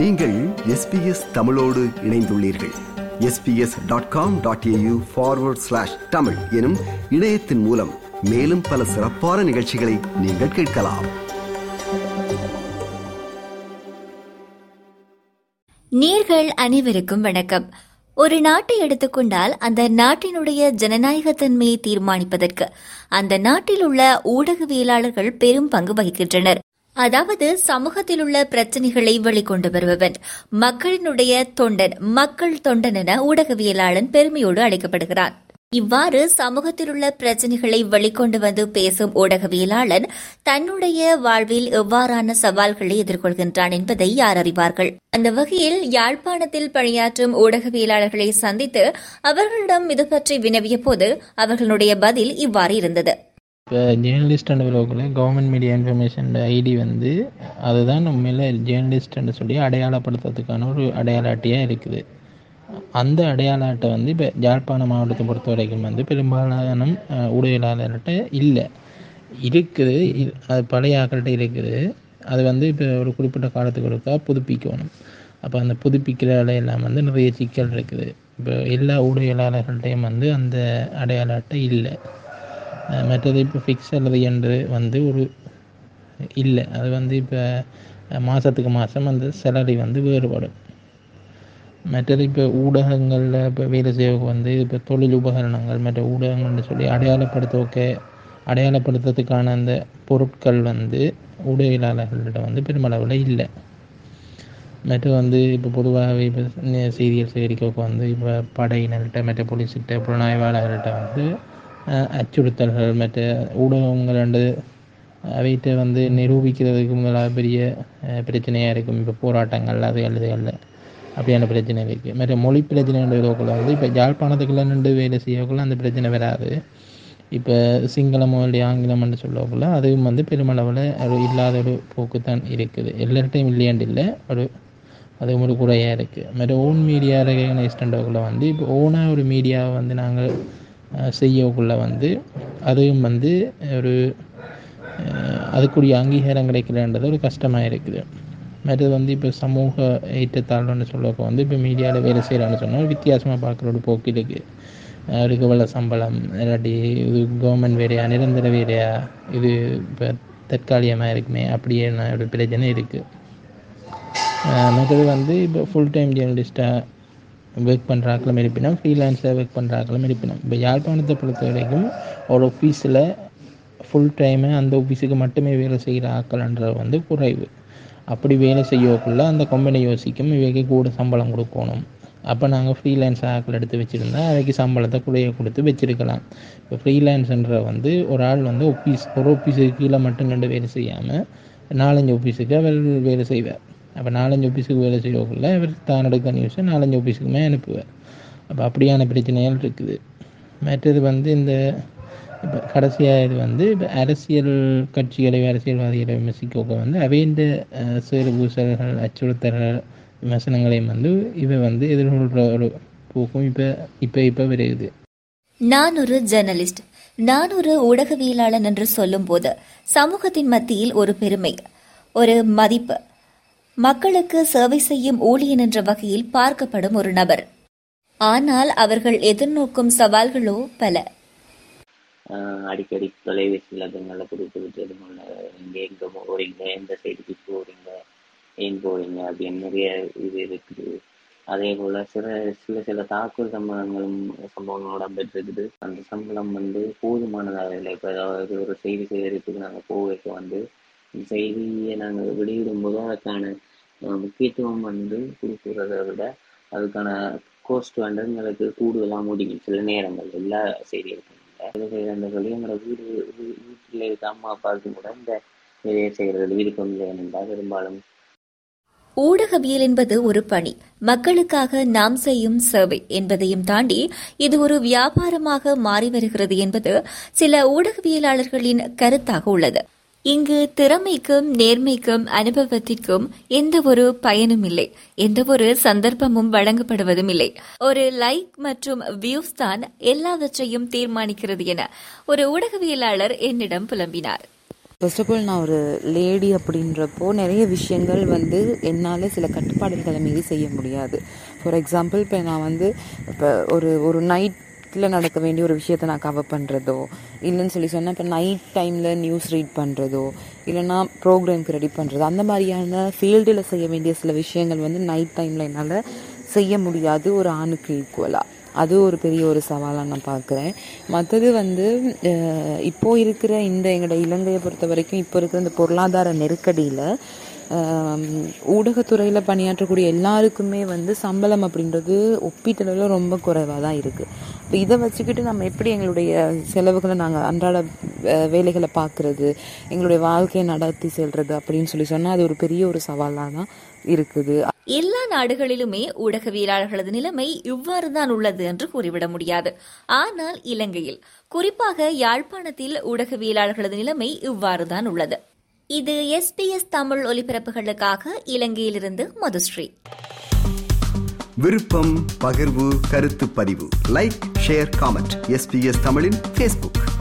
நீங்கள் எஸ்பிஎஸ் தமிழோடு இணைந்துள்ளீர்கள். SBS dot com dot AU forward slash Tamil எனும் இணையத்தின் மூலம் மேலும் பல சிறப்பான நிகழ்ச்சிகளை நீங்கள் கேட்கலாம். நீர்கள் அனைவருக்கும் வணக்கம். ஒரு நாட்டை எடுத்துக்கொண்டால் அந்த நாட்டினுடைய ஜனநாயகத்தன்மையை தீர்மானிப்பதற்கு அந்த நாட்டில் உள்ள ஊடகவியலாளர்கள் பெரும் பங்கு வகிக்கின்றனர். அதாவது சமூகத்தில் உள்ள பிரச்சனைகளை வெளிக்கொண்டு வருபவன். மக்களினுடைய தொண்டன் மக்கள் தொண்டன் என ஊடகவியலாளன் பெருமையோடு அழைக்கப்படுகிறான். இவ்வாறு சமூகத்தில் உள்ள பிரச்சனைகளை வெளிக்கொண்டு வந்து பேசும் ஊடகவியலாளன் தன்னுடைய வாழ்வில் எவ்வாறான சவால்களை எதிர்கொள்கின்றான் என்பதை யார் அறிவார்கள்? அந்த வகையில் யாழ்ப்பாணத்தில் பணியாற்றும் ஊடகவியலாளர்களை சந்தித்து அவர்களிடம் இது பற்றி வினவிய போது அவர்களுடைய பதில் இவ்வாறு இருந்தது. இப்போ ஜேர்னலிஸ்ட் விலோக்கில் கவர்மெண்ட் மீடியா இன்ஃபர்மேஷன் ஐடி வந்து அதுதான் உண்மையில் ஜேர்னலிஸ்ட்னு சொல்லி அடையாளப்படுத்துறதுக்கான ஒரு அடையாள அட்டையாக இருக்குது. அந்த அடையாள அட்டை வந்து இப்போ யாழ்ப்பாணம் மாவட்டத்தை பொறுத்த வரைக்கும் வந்து பெரும்பாலான ஊடகவியலாளர்கிட்ட இல்லை. இருக்குது அது பழைய ஆக்கள்கிட்ட இருக்குது. அது வந்து இப்போ ஒரு குறிப்பிட்ட காலத்துக்கு ஒருக்கா புதுப்பிக்கணும். அப்போ அந்த புதுப்பிக்கிற வேலையெல்லாம் வந்து நிறைய சிக்கல் இருக்குது. இப்போ எல்லா ஊடகவியலாளர்கள்ட்டையும் வந்து அந்த அடையாள அட்டை இல்லை. மற்றது இப்போ ஃபிக்ஸ் அல்லது என்று வந்து ஒரு இல்லை. அது வந்து இப்போ மாதத்துக்கு மாதம் அந்த சேலரி வந்து வேறுபடும். மற்றது இப்போ ஊடகங்களில் இப்போ வேலை செய்யறவங்க வந்து இப்போ தொழில் உபகரணங்கள் மற்ற ஊடகங்கள்னு சொல்லி அடையாளப்படுத்த அடையாளப்படுத்துறதுக்கான அந்த பொருட்கள் வந்து ஊடகவியலாளர்களிடம் வந்து பெருமளவில் இல்லை. மற்ற வந்து இப்போ பொதுவாகவே இப்போ செய்திகள் சேகரிக்க வந்து இப்போ படையினர்கிட்ட மற்ற போலீஸ்கிட்ட புலனாய்வாளர்கள்ட்ட வந்து அச்சுறுத்தல்கள் மற்ற ஊடகங்கள் வந்து அவைகிட்ட வந்து நிரூபிக்கிறதுக்கு முதலாக பெரிய பிரச்சனையாக இருக்கும். இப்போ போராட்டங்கள் அது எழுதுகளில் அப்படியான பிரச்சனை இருக்குது மற்ற மொழி பிரச்சனைன்றதுக்குள்ள வந்து இப்போ யாழ்ப்பாணத்துக்குள்ளே நின்று வேலை செய்யக்குள்ள அந்த பிரச்சனை வராது. இப்போ சிங்களமோ இல்லை ஆங்கிலம்னு சொல்லக்குள்ள அதுவும் வந்து பெருமளவில் ஒரு இல்லாத ஒரு போக்கு தான் இருக்குது. எல்லார்ட்டையும் இல்லையாண்டு இல்லை. ஒரு அது ஒரு குறையாக இருக்குது மற்ற ஓன் மீடியா ரெகனைஸ்டண்டக்குள்ள வந்து இப்போ ஓனாக ஒரு மீடியாவை வந்து நாங்கள் செய்யக்குள்ள வந்து அதுவும் வந்து ஒரு அதுக்குரிய அங்கீகாரம் கிடைக்கலன்றது ஒரு கஷ்டமாக இருக்குது. மற்றது வந்து இப்போ சமூக ஏற்றத்தாழ்வுன்னு சொல்லப்போ வந்து இப்போ மீடியாவில் வேலை செய்கிறான்னு சொன்னால் வித்தியாசமாக பார்க்குற ஒரு போக்கு இருக்குது அவருக்கு இவ்வளோ சம்பளம் இல்லாட்டி இது கவர்மெண்ட் வேலையா நிரந்தர வேலையா இது இப்போ தற்காலிகமாக இருக்குமே அப்படியே ஒரு பிரச்சனை இருக்குது மற்றது வந்து இப்போ ஃபுல் டைம் ஜேர்னலிஸ்ட்டாக ஒர்க் பண்ணுறாக்களும் இருப்பினும் ஃப்ரீலான்ஸாக ஒர்க் பண்ணுறாக்களும் இருப்பினும். இப்போ யாழ்ப்பாணத்தை பொறுத்த வரைக்கும் ஒரு ஆஃபீஸில் ஃபுல் டைமு அந்த ஆஃபீஸுக்கு மட்டுமே வேலை செய்கிற ஆக்கள்ன்றது வந்து குறைவு. அப்படி வேலை செய்யக்குள்ள அந்த கம்பெனி யோசிக்கும் இவைக்கு கூட சம்பளம் கொடுக்கணும். அப்போ நாங்கள் ஃப்ரீலான்ஸ் ஆக்கள் எடுத்து வச்சுருந்தா அவைக்கு சம்பளத்தை குறைய கொடுத்து வச்சுருக்கலாம். இப்போ ஃப்ரீலான்ஸுன்ற வந்து ஒரு ஆள் வந்து ஆஃபீஸ் ஒரு ஆஃபீஸுக்கு கீழே மட்டும் நின்று வேலை செய்யாமல் நாலஞ்சு ஆஃபீஸுக்கு அவர் வேலை செய்வார். அப்போ நாலஞ்சு ஆஃபீஸுக்கு வேலை செய்யக்குள்ள இவர் தான் எடுக்க நியூஸை நாலஞ்சு ஆஃபீஸுக்குமே அனுப்புவார். அப்போ அப்படியான பிரச்சனைகள் இருக்குது. மற்றது வந்து இந்த இப்போ கடைசியாக இது வந்து இப்போ அரசியல் கட்சிகளை அரசியல்வாதிகளை விமர்சிக்க வந்து அவையின் சேறு பூசல்கள் அச்சுறுத்தல்கள் விமர்சனங்களையும் வந்து இவை வந்து எதிர்கொள்கிற ஒரு போக்கும் இப்போ இப்போ இப்போ வருகுது நான் ஒரு ஜெர்னலிஸ்ட் நான் ஒரு ஊடகவியலாளன் என்று சொல்லும்போது சமூகத்தின் மத்தியில் ஒரு பெருமை ஒரு மதிப்பு மக்களுக்கு சேவை செய்யும் ஊழியன் என்ற வகையில் பார்க்கப்படும் ஒரு நபர். ஆனால் அவர்கள் எதிர்நோக்கும் சவால்களோ பல. அடிக்கடி தொலைபேசியில் அதுங்களை கொடுத்து விட்டு அதுங்களை இங்கே எங்கே போகிறீங்க எந்த சைடுக்கு போகிறீங்க ஏன் போகிறீங்க அப்படின்னு நிறைய இது இருக்குது. அதே போல் சில சில சில தாக்குதல் சம்பவங்களும் சம்பவங்களும் இடம்பெற்றிருக்குது. அந்த சம்பளம் வந்து போதுமானதாக இல்லை. இப்போ ஏதாவது ஒரு செய்தி சேகரிப்புக்கு நாங்கள் போக வந்து செய்தியை நாங்கள் வெளியிடும்போது அதுக்கான முக்கியத்துவம் வந்து கொடுக்குறத விட அதுக்கான கோஸ்ட் வந்து எங்களுக்கு கூடுதலாக முடியும். சில நேரங்கள் எல்லா செய்திகளுக்கும் செய்கிறவர்களையும் எங்களோட வீடு வீட்டில் இருக்க அம்மா அப்பாவுக்கும் கூட இந்த வேலையை செய்கிறது விருப்பம் இல்லை என்றால் பெரும்பாலும் ஊடகவியல் என்பது ஒரு பணி. மக்களுக்காக நாம் செய்யும் சேவை என்பதையும் தாண்டி இது ஒரு வியாபாரமாக மாறி வருகிறது என்பது சில ஊடகவியலாளர்களின் கருத்தாக உள்ளது. இங்கு திறமைக்கும் நேர்மைக்கும் அனுபவத்திற்கும் எந்த ஒரு பயனும் இல்லை. எந்த ஒரு சந்தர்ப்பமும் வழங்கப்படுவதும் இல்லை. ஒரு லைக் மற்றும் வியூஸ் தான் எல்லாவற்றையும் தீர்மானிக்கிறது என ஒரு ஊடகவியலாளர் என்னிடம் புலம்பினார். ஃபர்ஸ்ட் ஆஃப் ஆல் நான் ஒரு லேடி அப்படின்றப்போ நிறைய விஷயங்கள் வந்து என்னால் சில கட்டுப்பாடுகளை மீறி செய்ய முடியாது. ஃபார் எக்ஸாம்பிள் இப்போ நான் வந்து இப்போ ஒரு ஒரு நைட் நைட்டில் நடக்க வேண்டிய ஒரு விஷயத்தை நான் கவர் பண்ணுறதோ இல்லைன்னு சொல்லி சொன்னால் இப்போ நைட் டைமில் நியூஸ் ரீட் பண்ணுறதோ இல்லைன்னா ப்ரோக்ராம்க்கு ரெடி பண்ணுறதோ அந்த மாதிரியான ஃபீல்டில் செய்ய வேண்டிய சில விஷயங்கள் வந்து நைட் டைமில் என்னால் செய்ய முடியாது ஒரு ஆணுக்கு ஈக்குவலாக அது ஒரு பெரிய ஒரு சவாலாக நான் பார்க்குறேன். மற்றது வந்து இப்போது இப்போ இருக்கிற இந்த எங்களோட இலங்கையை பொறுத்த வரைக்கும் இப்போ இருக்கிற இந்த பொருளாதார நெருக்கடியில் ஊடகத்துறையில் பணியாற்றக்கூடிய எல்லாருக்குமே வந்து சம்பளம் அப்படின்றது ஒப்பீட்டளவில் ரொம்ப குறைவாக தான் இருக்குது இப்போ இதை வச்சுக்கிட்டு நம்ம எப்படி எங்களுடைய செலவுகளை நாங்கள் அன்றாட வேலைகளை பார்க்குறது எங்களுடைய வாழ்க்கையை நடத்தி செல்றது அப்படின்னு சொல்லி சொன்னால் அது ஒரு பெரிய ஒரு சவாலாக தான் இருக்குது. எல்லா நாடுகளிலுமே ஊடகவியலாளர்களது நிலைமை இவ்வாறுதான் உள்ளது என்று கூறிவிட முடியாது. ஆனால் இலங்கையில் குறிப்பாக யாழ்ப்பாணத்தில் ஊடகவியலாளர்களது நிலைமை இவ்வாறுதான் உள்ளது. இது எஸ்பிஎஸ் தமிழ் ஒலிபரப்புகளுக்காக இலங்கையிலிருந்து மதுஸ்ரீ. விருப்பம் பகிர்வு கருத்து பதிவு. லைக் ஷேர் காமெண்ட் எஸ்பிஎஸ் தமிழின் பேஸ்புக்